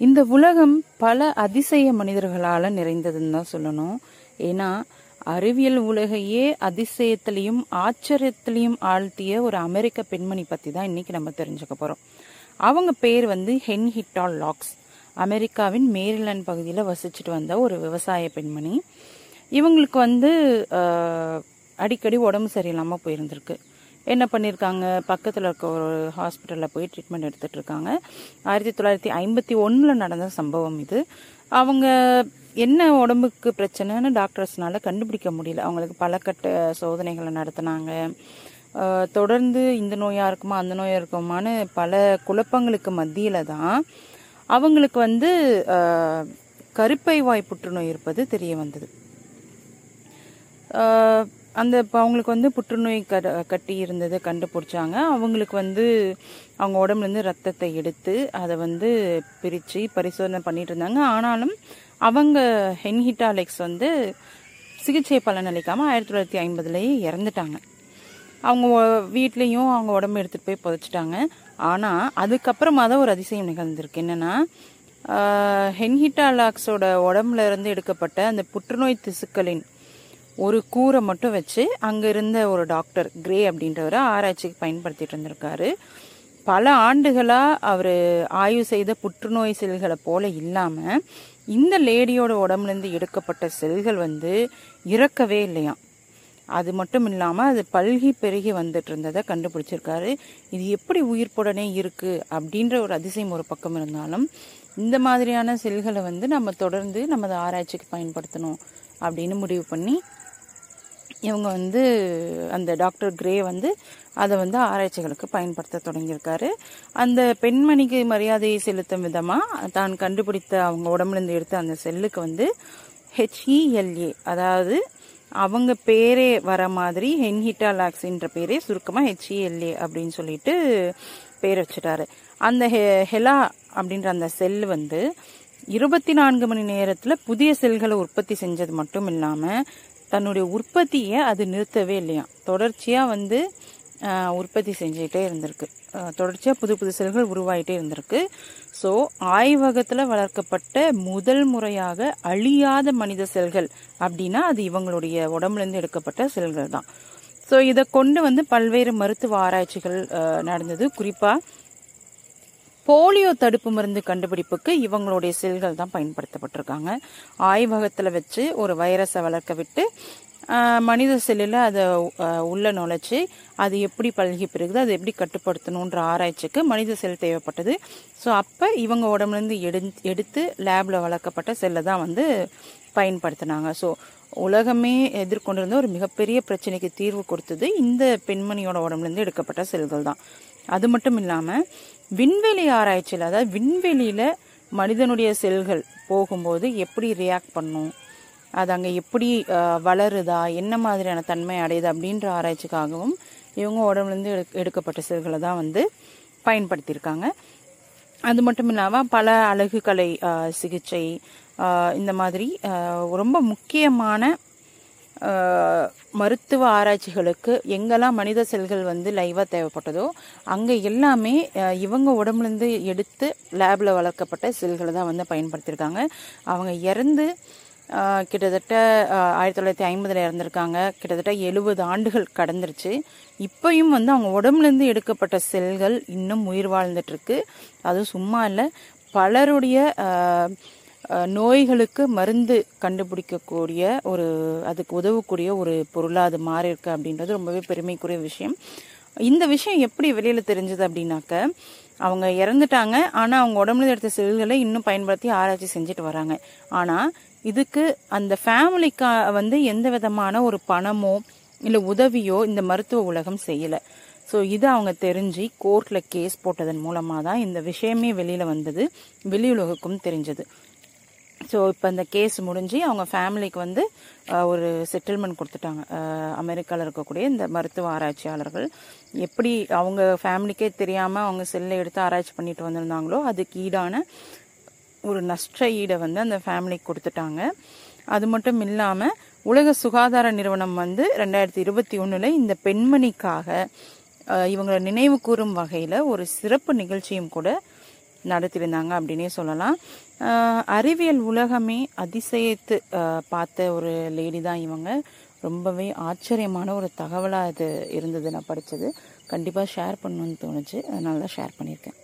இந்த உலகம் பல அதிசய மனிதர்களால் நிறைந்ததுன்னு தான் சொல்லணும். ஏன்னா அறிவியல் உலகையே அதிசயத்திலையும் ஆச்சரியத்திலையும் ஆழ்த்திய ஒரு அமெரிக்க பெண்மணி பற்றி தான் இன்னைக்கு நம்ம தெரிஞ்சுக்க போகிறோம் அவங்க பேர் வந்து ஹென்ஹிட்டா லாக்ஸ். அமெரிக்காவின் மேரிலாண்ட் பகுதியில் வசிச்சுட்டு வந்த ஒரு விவசாய பெண்மணி. இவங்களுக்கு வந்து அடிக்கடி உடம்பு சரியில்லாமல் போயிருந்திருக்கு. என்ன பண்ணியிருக்காங்க பக்கத்தில் இருக்க ஒரு ஹாஸ்பிட்டலில் போய் ட்ரீட்மெண்ட் எடுத்துகிட்டு இருக்காங்க ஆயிரத்தி தொள்ளாயிரத்தி ஐம்பத்தி ஒன்றில் நடந்த சம்பவம் இது. அவங்க என்ன உடம்புக்கு பிரச்சனைன்னு டாக்டர்ஸ்னால கண்டுபிடிக்க முடியல. அவங்களுக்கு பல கட்ட சோதனைகளை நடத்தினாங்க. தொடர்ந்து இந்த நோயாக இருக்குமா அந்த நோயாக இருக்குமான்னு பல குழப்பங்களுக்கு மத்தியில் தான் அவங்களுக்கு வந்து கருப்பை வாய் புற்றுநோய் இருப்பது தெரிய வந்தது. அந்த இப்போ அவங்களுக்கு வந்து புற்றுநோய் க கட்டி இருந்ததை கண்டுபிடிச்சாங்க. அவங்களுக்கு வந்து அவங்க உடம்புலேருந்து ரத்தத்தை எடுத்து அதை வந்து பிரித்து பரிசோதனை பண்ணிகிட்டு இருந்தாங்க. ஆனாலும் அவங்க ஹென்ஹிட்டாலெக்ஸ் வந்து சிகிச்சை பலனளிக்காமல் ஆயிரத்தி தொள்ளாயிரத்தி ஐம்பதுலேயே இறந்துட்டாங்க. அவங்க வீட்லேயும் அவங்க உடம்பு எடுத்துகிட்டு போய் புதைச்சிட்டாங்க. ஆனால் அதுக்கப்புறமா தான் ஒரு அதிசயம் நிகழ்ந்திருக்கு. என்னென்னா ஹென்ஹிட்டாலாக்ஸோட உடம்புல இருந்து எடுக்கப்பட்ட அந்த புற்றுநோய் திசுக்களின் ஒரு கூரை மட்டும் வச்சு அங்கே இருந்த ஒரு டாக்டர் கிரே அப்படின்றவர் ஆராய்ச்சிக்கு பயன்படுத்திட்டு இருந்திருக்காரு. பல ஆண்டுகளாக அவர் ஆய்வு செய்த புற்றுநோய் செல்களை போல இல்லாமல் இந்த லேடியோட உடம்புலேருந்து எடுக்கப்பட்ட செல்கள் வந்து இறக்கவே இல்லையாம் அது மட்டும் இல்லாமல் அது பல்கி பெருகி வந்துட்டு இருந்ததை கண்டுபிடிச்சிருக்காரு. இது எப்படி உயிர்ப்புடனே இருக்கு அப்படின்ற ஒரு அதிசயம் ஒரு பக்கம் இருந்தாலும் இந்த மாதிரியான செல்களை வந்து நம்ம தொடர்ந்து நமது ஆராய்ச்சிக்கு பயன்படுத்தணும் அப்படின்னு முடிவு பண்ணி இவங்க வந்து அந்த டாக்டர் கிரே வந்து அதை வந்து ஆராய்ச்சிகளுக்கு பயன்படுத்த தொடங்கியிருக்காரு. அந்த பெண்மணிக்கு மரியாதையை செலுத்தும் விதமாக தான் கண்டுபிடித்த அவங்க உடம்புலேருந்து எடுத்த அந்த செல்லுக்கு வந்து ஹெச்இஎல்ஏ அதாவது அவங்க பேரே வர மாதிரி ஹென்ஹிட்டாலாக்ஸ்ன்ற பேரே சுருக்கமாக ஹெச்இஎல்ஏ அப்படின்னு சொல்லிட்டு பேர் வச்சுட்டாரு. அந்த ஹெ- ஹெலா அப்படின்ற அந்த செல் வந்து இருபத்தி நான்கு மணி நேரத்தில் புதிய செல்களை உற்பத்தி செஞ்சது மட்டும் இல்லாமல் தன்னுடைய உற்பத்தியை அது நிறுத்தவே இல்லையா? தொடர்ச்சியா வந்து உற்பத்தி செஞ்சுக்கிட்டே இருந்திருக்கு. தொடர்ச்சியாக தொடர்ச்சியா புது புது செல்கள் உருவாகிட்டே இருந்திருக்கு. ஸோ ஆய்வகத்துல வளர்க்கப்பட்ட முதல் முறையாக அழியாத மனித செல்கள் அப்படின்னா அது இவங்களுடைய உடம்புல இருந்து எடுக்கப்பட்ட செல்கள் தான் ஸோ இதை கொண்டு வந்து பல்வேறு மருத்துவ ஆராய்ச்சிகள் நடந்தது. குறிப்பா போலியோ தடுப்பு மருந்து கண்டுபிடிப்புக்கு இவங்களுடைய செல்கள் தான் பயன்படுத்தப்பட்டிருக்காங்க. ஆய்வகத்தில் வச்சு ஒரு வைரஸை வளர்க்க விட்டு மனித செல்லில் அதை உள்ள நுழைச்சி அது எப்படி பழகி பெருகுது அதை எப்படி கட்டுப்படுத்தணுன்ற ஆராய்ச்சிக்கு மனித செல் தேவைப்பட்டது. ஸோ அப்போ இவங்க உடம்புலேருந்து எடு எடுத்து லேபில் வளர்க்கப்பட்ட செல்லை தான் வந்து பயன்படுத்தினாங்க. ஸோ உலகமே எதிர்கொண்டிருந்த ஒரு மிகப்பெரிய பிரச்சனைக்கு தீர்வு கொடுத்தது இந்த பெண்மணியோட உடம்புலேருந்து எடுக்கப்பட்ட செல்கள் தான். அது மட்டும் இல்லாமல் விண்வெளி ஆராய்ச்சியில் அதாவது விண்வெளியில் மனிதனுடைய செல்கள் போகும்போது எப்படி ரியாக்ட் பண்ணும்? அது அங்கே எப்படி வளருதா? என்ன மாதிரியான தன்மை அடையுது? அப்படின்ற ஆராய்ச்சிக்காகவும் இவங்க உடம்புலேருந்து எடுக்கப்பட்ட செல்களை தான் வந்து பயன்படுத்தியிருக்காங்க. அது மட்டும் இல்லாமல் பல அழகு கலை சிகிச்சை இந்த மாதிரி ரொம்ப முக்கியமான மருத்துவ ஆராய்ச்சிகளுக்கு எங்கெல்லாம் மனித செல்கள் வந்து லைவாக தேவைப்பட்டதோ அங்கே எல்லாமே இவங்க உடம்புலேருந்து எடுத்து லேபில் வளர்க்கப்பட்ட செல்களை தான் வந்து பயன்படுத்தியிருக்காங்க அவங்க இறந்து கிட்டத்தட்ட ஆயிரத்தி தொள்ளாயிரத்தி ஐம்பதுல இறந்துருக்காங்க. கிட்டத்தட்ட எழுபது ஆண்டுகள் கடந்துருச்சு. இப்பையும் வந்து அவங்க உடம்புல இருந்து எடுக்கப்பட்ட செல்கள் இன்னும் உயிர் வாழ்ந்துட்டுருக்கு. அதுவும் சும்மா இல்லை. பலருடைய நோய்களுக்கு மருந்து கண்டுபிடிக்கக்கூடிய ஒரு அதுக்கு உதவக்கூடிய ஒரு பொருளாக அது மாறி இருக்கு அப்படின்றது ரொம்பவே பெருமைக்குரிய விஷயம். இந்த விஷயம் எப்படி வெளியில் தெரிஞ்சது அப்படின்னாக்க அவங்க இறந்துட்டாங்க. ஆனால் அவங்க உடம்புல எடுத்த செல்களை இன்னும் பயன்படுத்தி ஆராய்ச்சி செஞ்சுட்டு வராங்க. ஆனால் இதுக்கு அந்த ஃபேமிலிக்கா வந்து எந்த விதமான ஒரு பணமோ இல்லை உதவியோ இந்த மருத்துவ உலகம் செய்யலை. ஸோ இது அவங்க தெரிஞ்சு கோர்ட்டில் கேஸ் போட்டதன் மூலமாக தான் இந்த விஷயமே வெளியில் வந்தது வெளியுலகுக்கும் தெரிஞ்சது. ஸோ இப்போ அந்த கேஸ் முடிஞ்சு அவங்க ஃபேமிலிக்கு வந்து ஒரு செட்டில்மெண்ட் கொடுத்துட்டாங்க. அமெரிக்காவில் இருக்கக்கூடிய இந்த மருத்துவ ஆராய்ச்சியாளர்கள். எப்படி அவங்க ஃபேமிலிக்கே தெரியாமல் அவங்க செல்லை எடுத்து ஆராய்ச்சி பண்ணிட்டு வந்திருந்தாங்களோ அதுக்கு ஈடான ஒரு நஷ்ட ஈடை வந்து அந்த ஃபேமிலிக்கு கொடுத்துட்டாங்க. அது மட்டும் இல்லாமல் உலக சுகாதார நிறுவனம் வந்து ரெண்டாயிரத்தி இருபத்தி ஒன்றில் இந்த பெண்மணிக்காக இவங்களை நினைவு கூறும் வகையில் ஒரு சிறப்பு நிகழ்ச்சியும் கூட நடத்தியிருந்தாங்க அப்படின்னே சொல்லலாம். அறிவியல் உலகமே அதிசயத்து பார்த்த ஒரு லேடி தான் இவங்க. ரொம்பவே ஆச்சரியமான ஒரு தகவலாக இது இருந்தது நான் படித்தது கண்டிப்பாக ஷேர் பண்ணணும்னு தோணுச்சு. அதனால தான் ஷேர் பண்ணியிருக்கேன்.